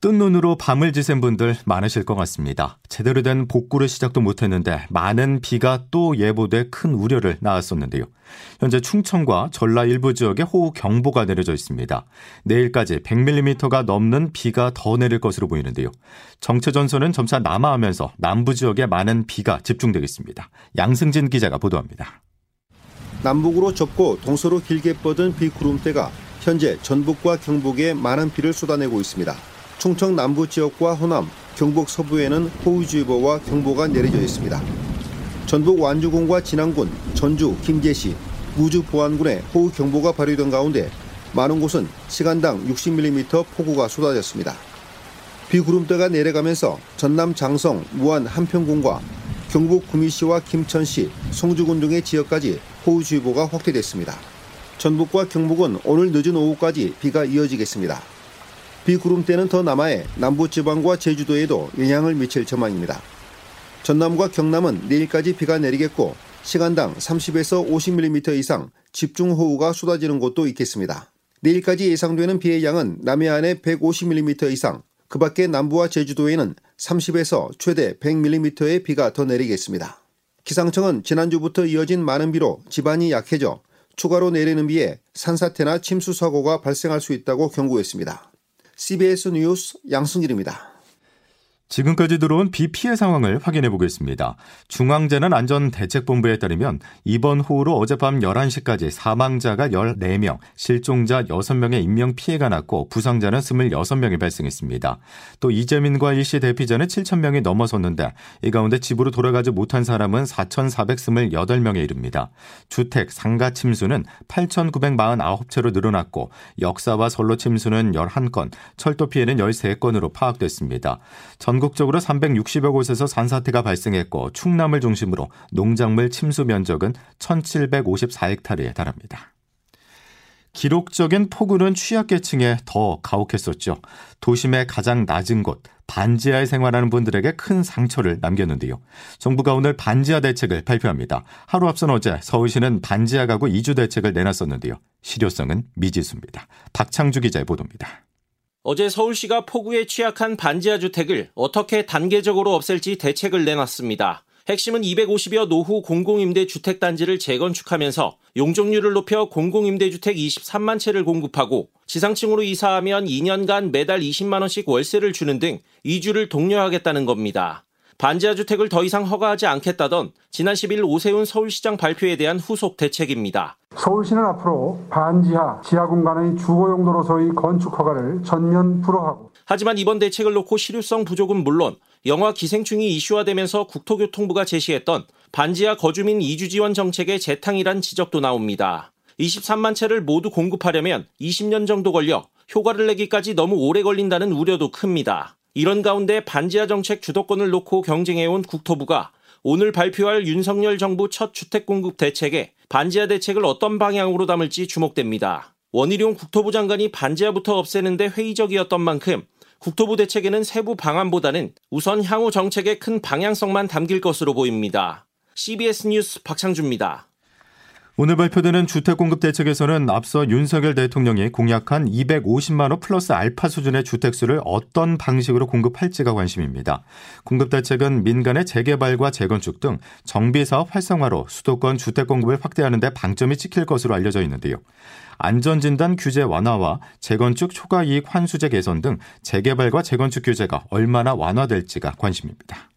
뜬 눈으로 밤을 지샌 분들 많으실 것 같습니다. 제대로 된 복구를 시작도 못했는데 많은 비가 또 예보돼 큰 우려를 낳았었는데요. 현재 충청과 전라 일부 지역에 호우 경보가 내려져 있습니다. 내일까지 100mm가 넘는 비가 더 내릴 것으로 보이는데요. 정체 전선은 점차 남하하면서 남부 지역에 많은 비가 집중되겠습니다. 양승진 기자가 보도합니다. 남북으로 좁고 동서로 길게 뻗은 비 구름대가 현재 전북과 경북에 많은 비를 쏟아내고 있습니다. 충청 남부 지역과 호남, 경북 서부에는 호우주의보와 경보가 내려져 있습니다. 전북 완주군과 진안군, 전주, 김제시, 무주 보안군에 호우 경보가 발효된 가운데 많은 곳은 시간당 60mm 폭우가 쏟아졌습니다. 비구름대가 내려가면서 전남 장성, 무안 한평군과 경북 구미시와 김천시, 송주군 등의 지역까지 호우주의보가 확대됐습니다. 전북과 경북은 오늘 늦은 오후까지 비가 이어지겠습니다. 비구름대는 더 남하해 남부지방과 제주도에도 영향을 미칠 전망입니다. 전남과 경남은 내일까지 비가 내리겠고 시간당 30에서 50mm 이상 집중호우가 쏟아지는 곳도 있겠습니다. 내일까지 예상되는 비의 양은 남해안에 150mm 이상, 그 밖에 남부와 제주도에는 30에서 최대 100mm의 비가 더 내리겠습니다. 기상청은 지난주부터 이어진 많은 비로 집안이 약해져 추가로 내리는 비에 산사태나 침수 사고가 발생할 수 있다고 경고했습니다. CBS 뉴스 양승길입니다. 지금까지 들어온 비 피해 상황을 확인해 보겠습니다. 중앙재난안전대책본부에 따르면 이번 호우로 어젯밤 11시까지 사망자가 14명, 실종자 6명의 인명 피해가 났고 부상자는 26명이 발생했습니다. 또 이재민과 일시 대피자는 7천명이 넘어섰는데 이 가운데 집으로 돌아가지 못한 사람은 4,428명에 이릅니다. 주택, 상가 침수는 8,949채로 늘어났고 역사와 선로 침수는 11건, 철도 피해는 13건으로 파악됐습니다. 전국 전국적으로 360여 곳에서 산사태가 발생했고 충남을 중심으로 농작물 침수 면적은 1754헥타르에 달합니다. 기록적인 폭우는 취약계층에 더 가혹했었죠. 도심의 가장 낮은 곳, 반지하에 생활하는 분들에게 큰 상처를 남겼는데요. 정부가 오늘 반지하 대책을 발표합니다. 하루 앞선 어제 서울시는 반지하 가구 이주 대책을 내놨었는데요. 실효성은 미지수입니다. 박창주 기자의 보도입니다. 어제 서울시가 폭우에 취약한 반지하 주택을 어떻게 단계적으로 없앨지 대책을 내놨습니다. 핵심은 250여 노후 공공임대 주택단지를 재건축하면서 용적률을 높여 공공임대주택 23만 채를 공급하고 지상층으로 이사하면 2년간 매달 20만원씩 월세를 주는 등 이주를 독려하겠다는 겁니다. 반지하 주택을 더 이상 허가하지 않겠다던 지난 10일 오세훈 서울시장 발표에 대한 후속 대책입니다. 서울시는 앞으로 반지하, 지하 공간의 주거 용도로서의 건축 허가를 전면 불허하고 하지만 이번 대책을 놓고 실효성 부족은 물론 영화 기생충이 이슈화되면서 국토교통부가 제시했던 반지하 거주민 이주 지원 정책의 재탕이란 지적도 나옵니다. 23만 채를 모두 공급하려면 20년 정도 걸려 효과를 내기까지 너무 오래 걸린다는 우려도 큽니다. 이런 가운데 반지하 정책 주도권을 놓고 경쟁해온 국토부가 오늘 발표할 윤석열 정부 첫 주택 공급 대책에 반지하 대책을 어떤 방향으로 담을지 주목됩니다. 원희룡 국토부 장관이 반지하부터 없애는데 회의적이었던 만큼 국토부 대책에는 세부 방안보다는 우선 향후 정책의 큰 방향성만 담길 것으로 보입니다. CBS 뉴스 박창주입니다. 오늘 발표되는 주택공급 대책에서는 앞서 윤석열 대통령이 공약한 250만 호 플러스 알파 수준의 주택수를 어떤 방식으로 공급할지가 관심입니다. 공급 대책은 민간의 재개발과 재건축 등 정비사업 활성화로 수도권 주택 공급을 확대하는 데 방점이 찍힐 것으로 알려져 있는데요. 안전진단 규제 완화와 재건축 초과이익 환수제 개선 등 재개발과 재건축 규제가 얼마나 완화될지가 관심입니다.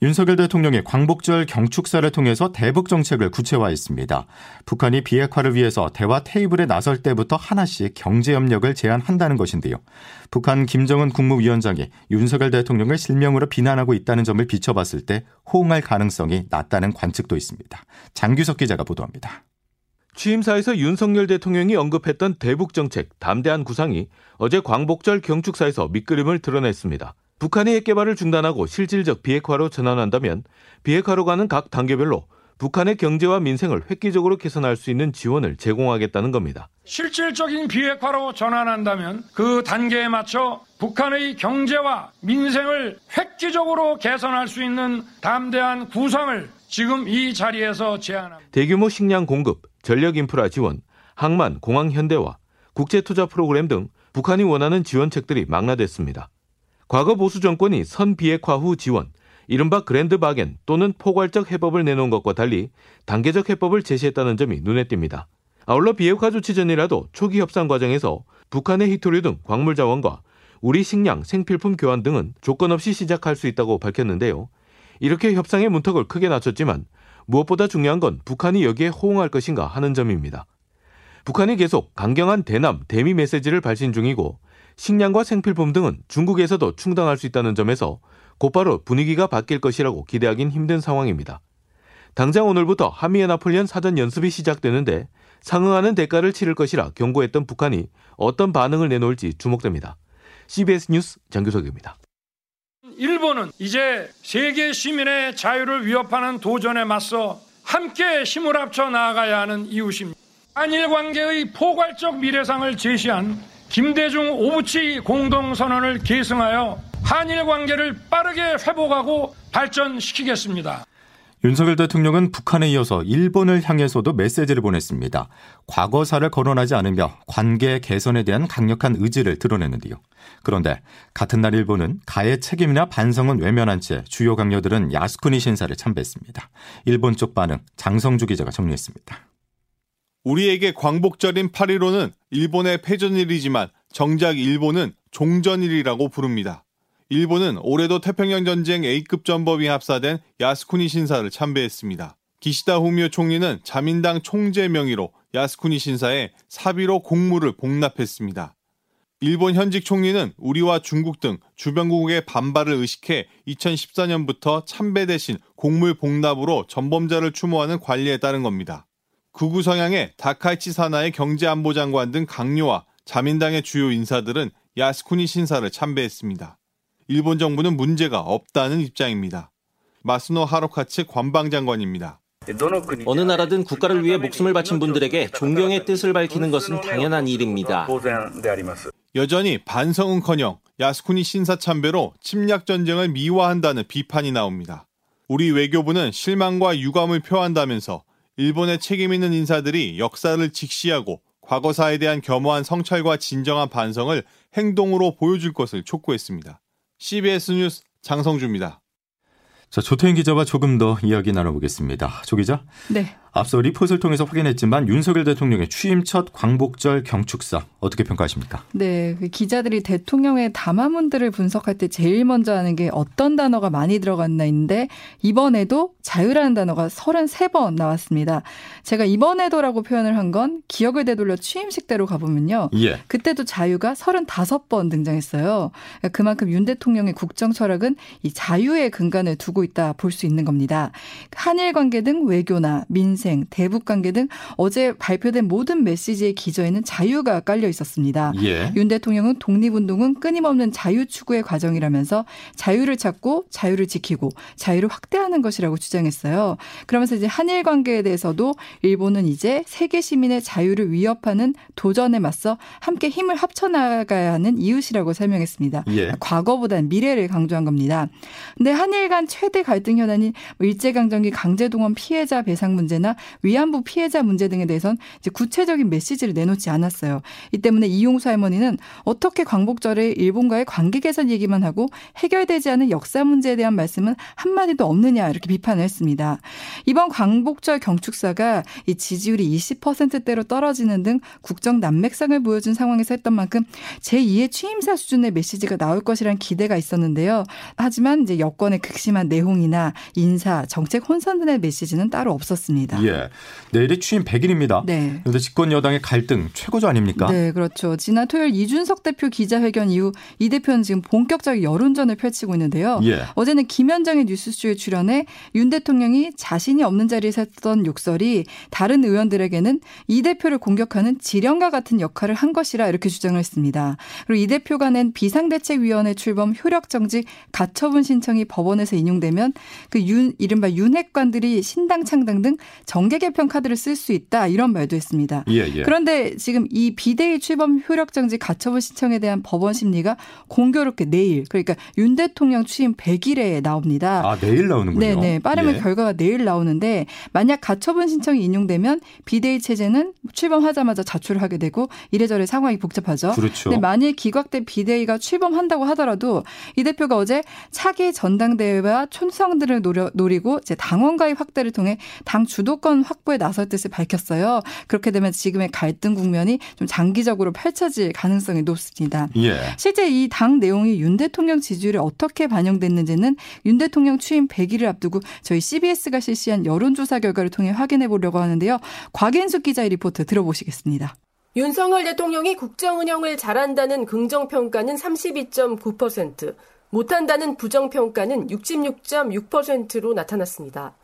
윤석열 대통령이 광복절 경축사를 통해서 대북 정책을 구체화했습니다. 북한이 비핵화를 위해서 대화 테이블에 나설 때부터 하나씩 경제 협력을 제안한다는 것인데요. 북한 김정은 국무위원장이 윤석열 대통령을 실명으로 비난하고 있다는 점을 비춰봤을 때 호응할 가능성이 낮다는 관측도 있습니다. 장규석 기자가 보도합니다. 취임사에서 윤석열 대통령이 언급했던 대북 정책 담대한 구상이 어제 광복절 경축사에서 밑그림을 드러냈습니다. 북한이 핵 개발을 중단하고 실질적 비핵화로 전환한다면 비핵화로 가는 각 단계별로 북한의 경제와 민생을 획기적으로 개선할 수 있는 지원을 제공하겠다는 겁니다. 실질적인 비핵화로 전환한다면 그 단계에 맞춰 북한의 경제와 민생을 획기적으로 개선할 수 있는 담대한 구상을 지금 이 자리에서 제안합니다. 대규모 식량 공급, 전력 인프라 지원, 항만, 공항 현대화, 국제 투자 프로그램 등 북한이 원하는 지원책들이 망라됐습니다. 과거 보수 정권이 선 비핵화 후 지원, 이른바 그랜드 바겐 또는 포괄적 해법을 내놓은 것과 달리 단계적 해법을 제시했다는 점이 눈에 띕니다. 아울러 비핵화 조치 전이라도 초기 협상 과정에서 북한의 히토류 등 광물 자원과 우리 식량, 생필품 교환 등은 조건 없이 시작할 수 있다고 밝혔는데요. 이렇게 협상의 문턱을 크게 낮췄지만 무엇보다 중요한 건 북한이 여기에 호응할 것인가 하는 점입니다. 북한이 계속 강경한 대남, 대미 메시지를 발신 중이고 식량과 생필품 등은 중국에서도 충당할 수 있다는 점에서 곧바로 분위기가 바뀔 것이라고 기대하긴 힘든 상황입니다. 당장 오늘부터 한미 연합훈련 사전 연습이 시작되는데 상응하는 대가를 치를 것이라 경고했던 북한이 어떤 반응을 내놓을지 주목됩니다. CBS 뉴스 장규석입니다. 일본은 이제 세계 시민의 자유를 위협하는 도전에 맞서 함께 힘을 합쳐 나아가야 하는 이웃입니다. 한일 관계의 포괄적 미래상을 제시한 김대중 오부치 공동선언을 계승하여 한일 관계를 빠르게 회복하고 발전시키겠습니다. 윤석열 대통령은 북한에 이어서 일본을 향해서도 메시지를 보냈습니다. 과거사를 거론하지 않으며 관계 개선에 대한 강력한 의지를 드러냈는데요. 그런데 같은 날 일본은 가해 책임이나 반성은 외면한 채 주요 강요들은 야스쿠니 신사를 참배했습니다. 일본 쪽 반응 장성주 기자가 정리했습니다. 우리에게 광복절인 8.15는 일본의 패전일이지만 정작 일본은 종전일이라고 부릅니다. 일본은 올해도 태평양 전쟁 A급 전범이 합사된 야스쿠니 신사를 참배했습니다. 기시다 후미오 총리는 자민당 총재 명의로 야스쿠니 신사에 사비로 공물을 복납했습니다. 일본 현직 총리는 우리와 중국 등 주변국의 반발을 의식해 2014년부터 참배 대신 공물 복납으로 전범자를 추모하는 관리에 따른 겁니다. 극우 성향의 다카이치 사나의 경제안보장관 등 강요와 자민당의 주요 인사들은 야스쿠니 신사를 참배했습니다. 일본 정부는 문제가 없다는 입장입니다. 마스노 하로카츠 관방장관입니다. 어느 나라든 국가를 위해 목숨을 바친 분들에게 존경의 뜻을 밝히는 것은 당연한 일입니다. 여전히 반성은커녕 야스쿠니 신사 참배로 침략 전쟁을 미화한다는 비판이 나옵니다. 우리 외교부는 실망과 유감을 표한다면서 일본의 책임 있는 인사들이 역사를 직시하고 과거사에 대한 겸허한 성찰과 진정한 반성을 행동으로 보여줄 것을 촉구했습니다. CBS 뉴스 장성주입니다. 자, 조태인 기자와 조금 더 이야기 나눠보겠습니다. 조 기자. 네. 앞서 리포트를 통해서 확인했지만 윤석열 대통령의 취임 첫 광복절 경축사 어떻게 평가하십니까? 네, 그 기자들이 대통령의 담화문들을 분석할 때 제일 먼저 하는 게 어떤 단어가 많이 들어갔나 있는데 이번에도 자유라는 단어가 33번 나왔습니다. 제가 이번에도라고 표현을 한 건 기억을 되돌려 취임식 때로 가보면요. 예. 그때도 자유가 35번 등장했어요. 그만큼 윤 대통령의 국정 철학은 이 자유의 근간을 두고 있다 볼 수 있는 겁니다. 한일 관계 등 외교나 민생, 대북 관계 등 어제 발표된 모든 메시지의 기저에는 자유가 깔려 있었습니다. 예. 윤 대통령은 독립운동은 끊임없는 자유 추구의 과정이라면서 자유를 찾고 자유를 지키고 자유를 확대하는 것이라고 주장했어요. 그러면서 이제 한일 관계에 대해서도 일본은 이제 세계 시민의 자유를 위협하는 도전에 맞서 함께 힘을 합쳐 나가야 하는 이웃이라고 설명했습니다. 예. 과거보다는 미래를 강조한 겁니다. 근데 한일 간 최대 갈등 현안인 뭐 일제강점기 강제동원 피해자 배상 문제나 위안부 피해자 문제 등에 대해선 이제 구체적인 메시지를 내놓지 않았어요. 이 때문에 이용수 할머니는 어떻게 광복절에 일본과의 관계 개선 얘기만 하고 해결되지 않은 역사 문제에 대한 말씀은 한마디도 없느냐 이렇게 비판을 했습니다. 이번 광복절 경축사가 이 지지율이 20%대로 떨어지는 등 국정 난맥상을 보여준 상황에서 했던 만큼 제2의 취임사 수준의 메시지가 나올 것이란 기대가 있었는데요. 하지만 이제 여권의 극심한 내홍이나 인사, 정책 혼선 등의 메시지는 따로 없었습니다. 있습니다. 예. 내일이 취임 100일입니다. 네. 그런데 집권 여당의 갈등 최고조 아닙니까? 네, 그렇죠. 지난 토요일 이준석 대표 기자회견 이후 이 대표는 지금 본격적인 여론전을 펼치고 있는데요. 예. 어제는 김현정의 뉴스쇼에 출연해 윤 대통령이 자신이 없는 자리에서 했던 욕설이 다른 의원들에게는 이 대표를 공격하는 지령과 같은 역할을 한 것이라 이렇게 주장을 했습니다. 그리고 이 대표가 낸 비상대책위원회 출범 효력정지 가처분 신청이 법원에서 인용되면 그 윤, 이른바 윤핵관들이 신당 창당 등 정계 개편 카드를 쓸 수 있다 이런 말도 했습니다. 예, 예. 그런데 지금 이 비대위 출범 효력정지 가처분 신청에 대한 법원 심리가 공교롭게 내일 그러니까 윤 대통령 취임 100일에 나옵니다. 아 내일 나오는군요. 네네 네. 빠르면 예. 결과가 내일 나오는데 만약 가처분 신청이 인용되면 비대위 체제는 출범하자마자 자출을 하게 되고 이래저래 상황이 복잡하죠. 그렇죠. 근데 만일 기각된 비대위가 출범한다고 하더라도 이 대표가 어제 차기 전당대회와 촌성들을 노리고 이제 당원가의 확대를 통해 당 주도 권 확보에 나설 뜻을 밝혔어요. 그렇게 되면 지금의 갈등 국면이 좀 장기적으로 펼쳐질 가능성이 높습니다. 예. 실제 이 당 내용이 윤 대통령 지지율에 어떻게 반영됐는지는 윤 대통령 취임 100일을 앞두고 저희 CBS가 실시한 여론조사 결과를 통해 확인해 보려고 하는데요. 곽인숙 기자의 리포트 들어보시겠습니다. 윤석열 대통령이 국정 운영을 잘한다는 긍정평가는 32.9%, 못한다는 부정평가는 66.6%로 나타났습니다.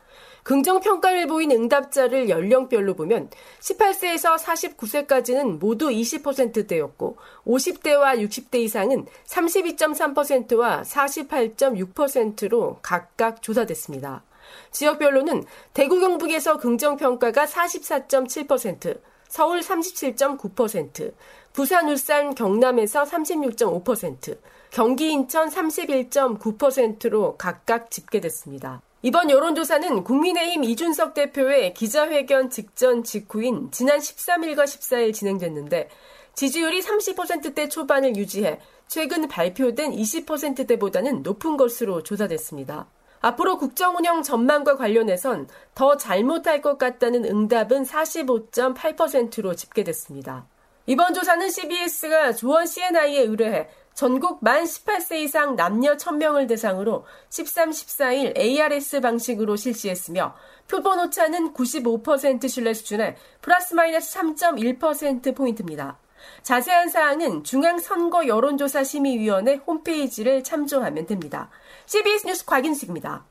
긍정 평가를 보인 응답자를 연령별로 보면 18세에서 49세까지는 모두 20%대였고 50대와 60대 이상은 32.3%와 48.6%로 각각 조사됐습니다. 지역별로는 대구 경북에서 긍정 평가가 44.7%, 서울 37.9%, 부산, 울산, 경남에서 36.5%, 경기, 인천 31.9%로 각각 집계됐습니다. 이번 여론조사는 국민의힘 이준석 대표의 기자회견 직전 직후인 지난 13일과 14일 진행됐는데 지지율이 30%대 초반을 유지해 최근 발표된 20%대보다는 높은 것으로 조사됐습니다. 앞으로 국정 운영 전망과 관련해선 더 잘못할 것 같다는 응답은 45.8%로 집계됐습니다. 이번 조사는 CBS가 조원 CNI에 의뢰해 전국 만 18세 이상 남녀 1000명을 대상으로 13, 14일 ARS 방식으로 실시했으며 표본 오차는 95% 신뢰 수준의 플러스 마이너스 3.1%포인트입니다. 자세한 사항은 중앙선거 여론조사 심의위원회 홈페이지를 참조하면 됩니다. CBS 뉴스 곽인숙입니다.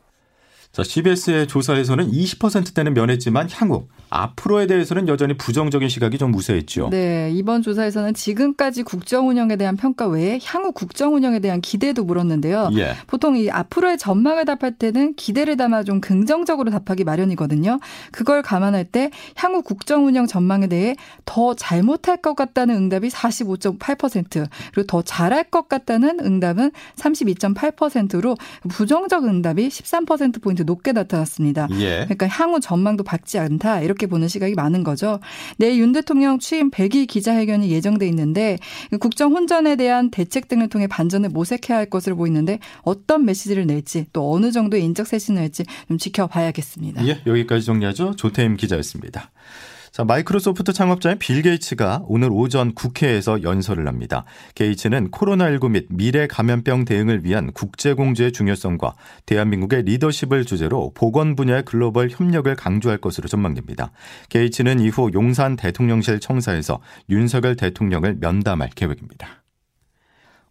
자, CBS의 조사에서는 20%대는 면했지만 향후 앞으로에 대해서는 여전히 부정적인 시각이 좀 무세했죠. 네, 이번 조사에서는 지금까지 국정 운영에 대한 평가 외에 향후 국정 운영에 대한 기대도 물었는데요. 예. 보통 이 앞으로의 전망을 답할 때는 기대를 담아 좀 긍정적으로 답하기 마련이거든요. 그걸 감안할 때 향후 국정 운영 전망에 대해 더 잘못할 것 같다는 응답이 45.8% 그리고 더 잘할 것 같다는 응답은 32.8%로 부정적 응답이 13% 포인트 높게 나타났습니다. 예. 그러니까 향후 전망도 밝지 않다 이렇게 보는 시각이 많은 거죠. 내일 윤 대통령 취임 100일 기자회견이 예정돼 있는데 국정 혼전에 대한 대책 등을 통해 반전을 모색해야 할 것으로 보이는데 어떤 메시지를 낼지 또 어느 정도의 인적 쇄신을 할지 좀 지켜봐야겠습니다. 예, 여기까지 정리하죠. 조태임 기자였습니다. 자, 마이크로소프트 창업자인 빌 게이츠가 오늘 오전 국회에서 연설을 합니다. 게이츠는 코로나19 및 미래 감염병 대응을 위한 국제 공조의 중요성과 대한민국의 리더십을 주제로 보건 분야의 글로벌 협력을 강조할 것으로 전망됩니다. 게이츠는 이후 용산 대통령실 청사에서 윤석열 대통령을 면담할 계획입니다.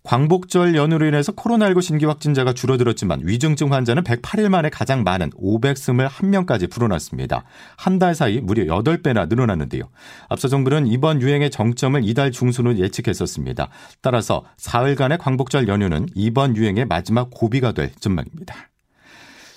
광복절 연휴로 인해서 코로나19 신규 확진자가 줄어들었지만 위중증 환자는 108일 만에 가장 많은 521명까지 불어났습니다. 한 달 사이 무려 8배나 늘어났는데요. 앞서 정부는 이번 유행의 정점을 이달 중순으로 예측했었습니다. 따라서 사흘간의 광복절 연휴는 이번 유행의 마지막 고비가 될 전망입니다.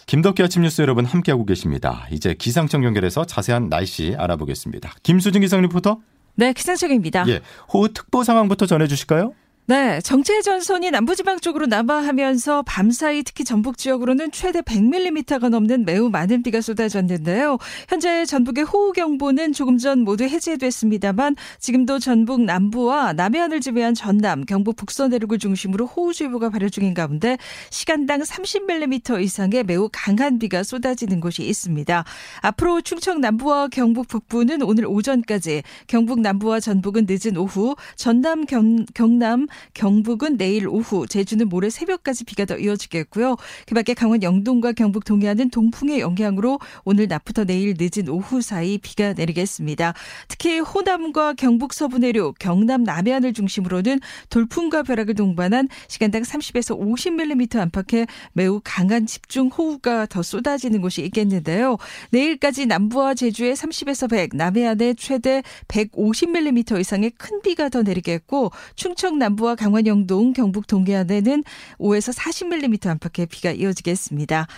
김덕기 아침 뉴스 여러분 함께하고 계십니다. 이제 기상청 연결해서 자세한 날씨 알아보겠습니다. 김수진 기상 리포터. 네, 기상청입니다. 예, 호우특보 상황부터 전해주실까요? 네, 정체 전선이 남부지방 쪽으로 남하하면서 밤사이 특히 전북 지역으로는 최대 100mm가 넘는 매우 많은 비가 쏟아졌는데요. 현재 전북의 호우경보는 조금 전 모두 해제됐습니다만 지금도 전북 남부와 남해안을 지배한 전남, 경북 북서 내륙을 중심으로 호우주의보가 발효 중인 가운데 시간당 30mm 이상의 매우 강한 비가 쏟아지는 곳이 있습니다. 앞으로 충청 남부와 경북 북부는 오늘 오전까지, 경북 남부와 전북은 늦은 오후, 전남, 경, 경남, 경북은 내일 오후, 제주는 모레 새벽까지 비가 더 이어지겠고요. 그밖에 강원 영동과 경북 동해안은 동풍의 영향으로 오늘 낮부터 내일 늦은 오후 사이 비가 내리겠습니다. 특히 호남과 경북 서부 내륙, 경남 남해안을 중심으로는 돌풍과 벼락을 동반한 시간당 30에서 50mm 안팎의 매우 강한 집중 호우가 더 쏟아지는 곳이 있겠는데요. 내일까지 남부와 제주에 30에서 100, 남해안에 최대 150mm 이상의 큰 비가 더 내리겠고 충청 남부와 강원 영동, 경북 동해안에는 5에서 40mm 안팎의 비가 이어지겠습니다.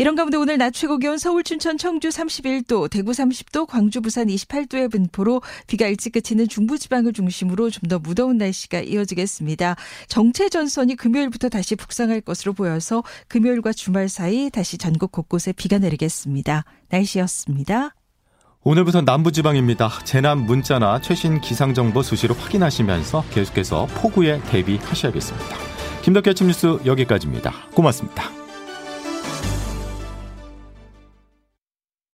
이런 가운데 오늘 낮 최고 기온 서울, 춘천, 청주 31도, 대구 30도, 광주, 부산 28도의 분포로 비가 일찍 그치는 중부지방을 중심으로 좀 더 무더운 날씨가 이어지겠습니다. 정체 전선이 금요일부터 다시 북상할 것으로 보여서 금요일과 주말 사이 다시 전국 곳곳에 비가 내리겠습니다. 날씨였습니다. 오늘부터 남부지방입니다. 재난 문자나 최신 기상정보 수시로 확인하시면서 계속해서 폭우에 대비하셔야겠습니다. 김덕기 아침 뉴스 여기까지입니다. 고맙습니다.